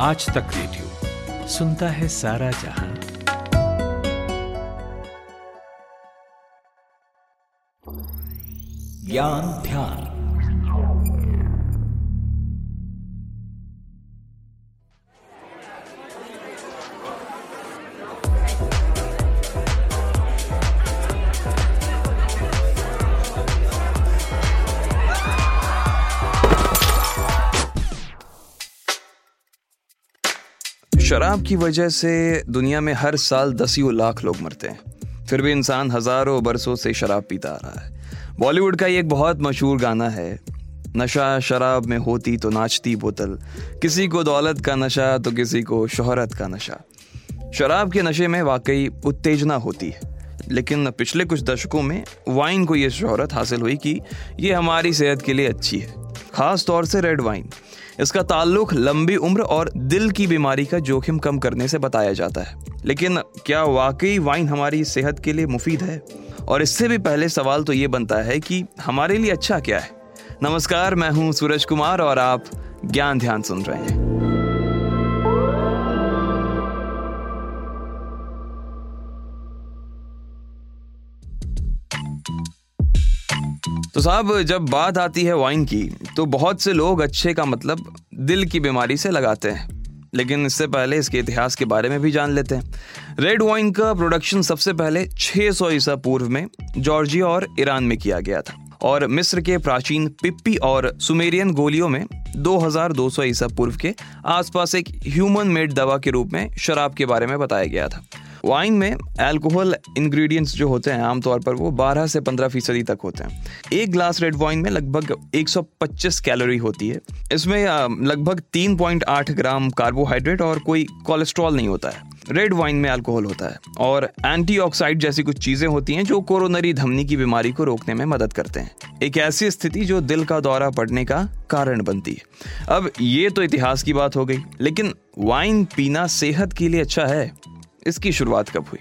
आज तक रेडियो सुनता है सारा जहाँ। ज्ञान ध्यान। शराब की वजह से दुनिया में हर साल दसियों लाख लोग मरते हैं। फिर भी इंसान हज़ारों बरसों से शराब पीता आ रहा है। बॉलीवुड का एक बहुत मशहूर गाना है, नशा शराब में होती तो नाचती बोतल, किसी को दौलत का नशा तो किसी को शोहरत का नशा। शराब के नशे में वाकई उत्तेजना होती है, लेकिन पिछले कुछ दशकों में वाइन को यह शोहरत हासिल हुई कि ये हमारी सेहत के लिए अच्छी है खास तौर से रेड वाइन। इसका ताल्लुक लंबी उम्र और दिल की बीमारी का जोखिम कम करने से बताया जाता है। लेकिन क्या वाकई वाइन हमारी सेहत के लिए मुफीद है? और इससे भी पहले सवाल तो ये बनता है कि हमारे लिए अच्छा क्या है? नमस्कार, मैं हूँ सूरज कुमार और आप ज्ञान ध्यान सुन रहे हैं। तो साहब, जब बात आती है वाइन की तो बहुत से लोग अच्छे का मतलब दिल की बीमारी से लगाते हैं। लेकिन इससे पहले इसके इतिहास के बारे में भी जान लेते हैं। रेड वाइन का प्रोडक्शन सबसे पहले 600 ईसा पूर्व में जॉर्जिया और ईरान में किया गया था। और मिस्र के प्राचीन पिप्पी और सुमेरियन गोलियों में 2200 ईसा पूर्व के आसपास एक ह्यूमन मेड दवा के रूप में शराब के बारे में बताया गया था। वाइन में अल्कोहल इंग्रेडिएंट्स जो होते हैं आमतौर पर वो 12 से 15 फ़ीसदी तक होते हैं। एक ग्लास रेड वाइन में लगभग 125 कैलोरी होती है। इसमें लगभग 3.8 ग्राम कार्बोहाइड्रेट और कोई कोलेस्ट्रॉल नहीं होता है। रेड वाइन में अल्कोहल होता है और एंटीऑक्साइड जैसी कुछ चीज़ें होती हैं जो कोरोनरी धमनी की बीमारी को रोकने में मदद करते हैं। एक ऐसी स्थिति जो दिल का दौरा पड़ने का कारण बनती है। अब ये तो इतिहास की बात हो गई, लेकिन वाइन पीना सेहत के लिए अच्छा है? इसकी शुरुआत कब हुई?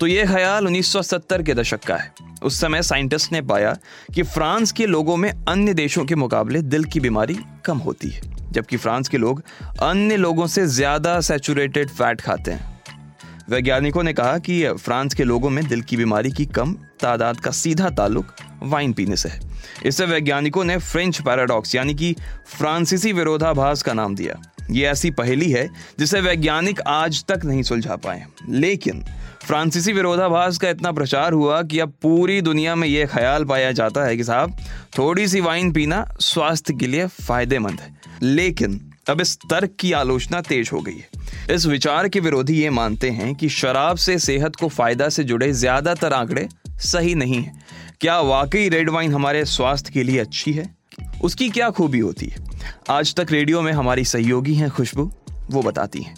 तो ये ख्याल 1970 के दशक का है। उस समय साइंटिस्ट ने पाया कि फ्रांस के लोगों में अन्य देशों के मुकाबले दिल की बीमारी कम होती है, जबकि फ्रांस के लोग अन्य लोगों से ज़्यादा सेचुरेटेड फैट खाते हैं। वैज्ञानिकों ने कहा कि फ्रांस के लोगों में दिल की बीमारी की कम तादाद का सीधा ताल्लुक वाइन पीने से है। इससे वैज्ञानिकों ने फ्रेंच पैराडॉक्स, यानी कि फ्रांसीसी विरोधाभास का नाम दिया। ये ऐसी पहेली है जिसे वैज्ञानिक आज तक नहीं सुलझा पाए। लेकिन फ्रांसीसी विरोधाभास का इतना प्रचार हुआ कि अब पूरी दुनिया में यह ख्याल पाया जाता है कि साहब थोड़ी सी वाइन पीना स्वास्थ्य के लिए फ़ायदेमंद है। लेकिन अब इस तर्क की आलोचना तेज हो गई है। इस विचार के विरोधी ये मानते हैं कि शराब से सेहत को फ़ायदा से जुड़े ज़्यादातर आंकड़े सही नहीं है। क्या वाकई रेड वाइन हमारे स्वास्थ्य के लिए अच्छी है? उसकी क्या खूबी होती? है आज तक रेडियो में हमारी सहयोगी हैं खुशबू, वो बताती हैं।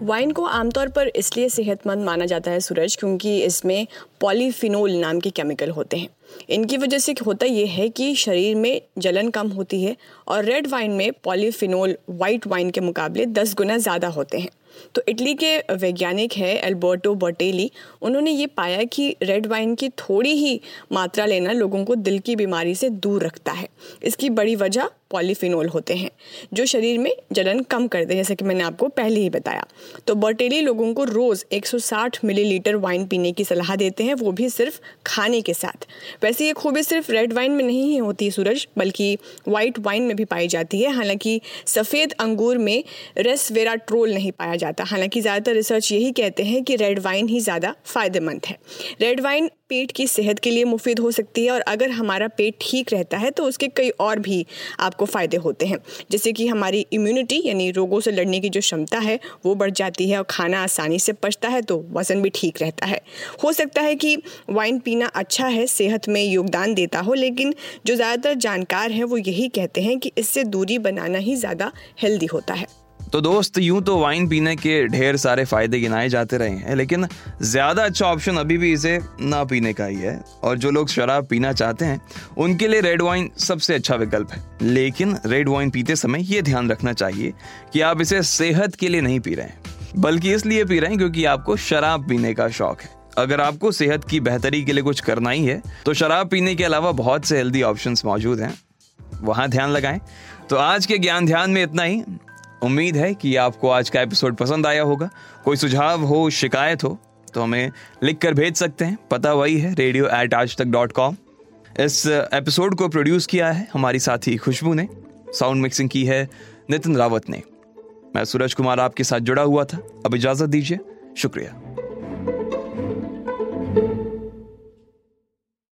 वाइन को आमतौर पर इसलिए सेहतमंद माना जाता है, सूरज, क्योंकि इसमें पॉलीफिनोल नाम के केमिकल होते हैं। इनकी वजह से होता यह है कि शरीर में जलन कम होती है और रेड वाइन में पॉलीफिनोल वाइट वाइन के मुकाबले दस गुना ज़्यादा होते हैं। तो इटली के वैज्ञानिक है एल्बर्टो बर्टेली उन्होंने ये पाया कि रेड वाइन की थोड़ी ही मात्रा लेना लोगों को दिल की बीमारी से दूर रखता है। इसकी बड़ी वजह पॉलीफिनोल होते हैं, जो शरीर में जलन कम करते हैं जैसे कि मैंने आपको पहले ही बताया। तो बर्टेली लोगों को रोज़ 160 मिलीलीटर वाइन पीने की सलाह देते हैं, वो भी सिर्फ़ खाने के साथ। वैसे ये खूबी सिर्फ़ रेड वाइन में नहीं होती सूरज, बल्कि वाइट वाइन में भी पाई जाती है। हालाँकि सफ़ेद अंगूर में रेसवेराट्रोल नहीं पाया जाता। हालाँकि ज़्यादातर रिसर्च यही कहते हैं कि रेड वाइन ही ज़्यादा फ़ायदेमंद है। रेड वाइन पेट की सेहत के लिए मुफीद हो सकती है और अगर हमारा पेट ठीक रहता है तो उसके कई और भी आपको फ़ायदे होते हैं। जैसे कि हमारी इम्यूनिटी यानी रोगों से लड़ने की जो क्षमता है, वो बढ़ जाती है और खाना आसानी से पचता है तो वज़न भी ठीक रहता है। हो सकता है कि वाइन पीना अच्छा है, सेहत में योगदान देता हो, लेकिन जो ज़्यादातर जानकार हैं, वो यही कहते हैं कि इससे दूरी बनाना ही ज़्यादा हेल्दी होता है। तो दोस्त, यूँ तो वाइन पीने के ढेर सारे फ़ायदे गिनाए जाते रहे हैं, लेकिन ज़्यादा अच्छा ऑप्शन अभी भी इसे ना पीने का ही है। और जो लोग शराब पीना चाहते हैं, उनके लिए रेड वाइन सबसे अच्छा विकल्प है। लेकिन रेड वाइन पीते समय ये ध्यान रखना चाहिए कि आप इसे सेहत के लिए नहीं पी रहे हैं, बल्कि इसलिए पी रहे हैं क्योंकि आपको शराब पीने का शौक है। अगर आपको सेहत की बेहतरी के लिए कुछ करना ही है तो शराब पीने के अलावा बहुत से हेल्दी ऑप्शंस मौजूद हैं। वहाँ ध्यान लगाएँ। तो आज के ज्ञान ध्यान में इतना ही। उम्मीद है कि आपको आज का एपिसोड पसंद आया होगा। कोई सुझाव हो, शिकायत हो तो हमें लिख कर भेज सकते हैं। पता वही है radio at Aaj Tak dot com इस एपिसोड को प्रोड्यूस किया है हमारी साथी खुशबू ने। साउंड मिक्सिंग की है नितिन रावत ने। मैं सूरज कुमार आपके साथ जुड़ा हुआ था। अब इजाज़त दीजिए। शुक्रिया।